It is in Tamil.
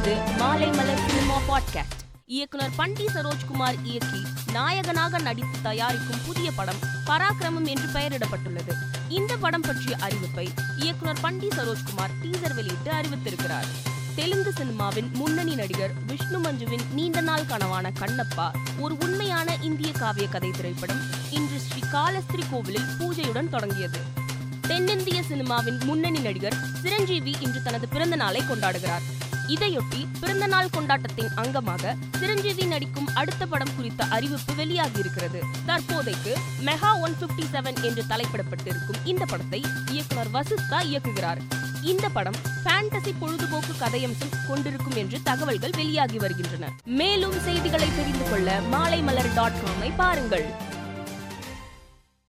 கேட்பது மாலை மலர் சினிமா பாட்காஸ்ட். இயக்குனர் பண்டி சரோஜ்குமார் இயக்கி நாயகனாக நடித்து தயாரிக்கும் புதிய படம் பராக்கிரமம் என்று பெயரிடப்பட்டுள்ளது. இந்த படம் பற்றிய அறிவிப்பை இயக்குனர் பண்டி சரோஜ்குமார் டீசர் வெளியிட்டு அறிவித்திருக்கிறார். தெலுங்கு சினிமாவின் முன்னணி நடிகர் விஷ்ணு மஞ்சுவின் நீண்ட நாள் கனவான கண்ணப்பா ஒரு உண்மையான இந்திய காவிய கதை திரைப்படம் இன்று ஸ்ரீ காலஸ்திரி கோவிலில் பூஜையுடன் தொடங்கியது. தென்னிந்திய சினிமாவின் முன்னணி நடிகர் சிரஞ்சீவி இன்று தனது பிறந்த நாளை கொண்டாடுகிறார். இதையொட்டி பிறந்தநாள் கொண்டாட்டத்தின் அங்கமாக சிரஞ்சீவி நடிக்கும் அடுத்த படம் குறித்த அறிவிப்பு வெளியாகியிருக்கிறது. தற்போதைக்கு மெகா ஒன் பிப்டி செவன் என்று தலைப்பிடப்பட்டிருக்கும் இந்த படத்தை இயக்குனர் வசிஸ்தா இயக்குகிறார். இந்த படம் ஃபேண்டசி பொழுதுபோக்கு கதையம்சம் கொண்டிருக்கும் என்று தகவல்கள் வெளியாகி வருகின்றன. மேலும் செய்திகளை தெரிந்து கொள்ள மாலை மலர் டாட் காமை பாருங்கள்.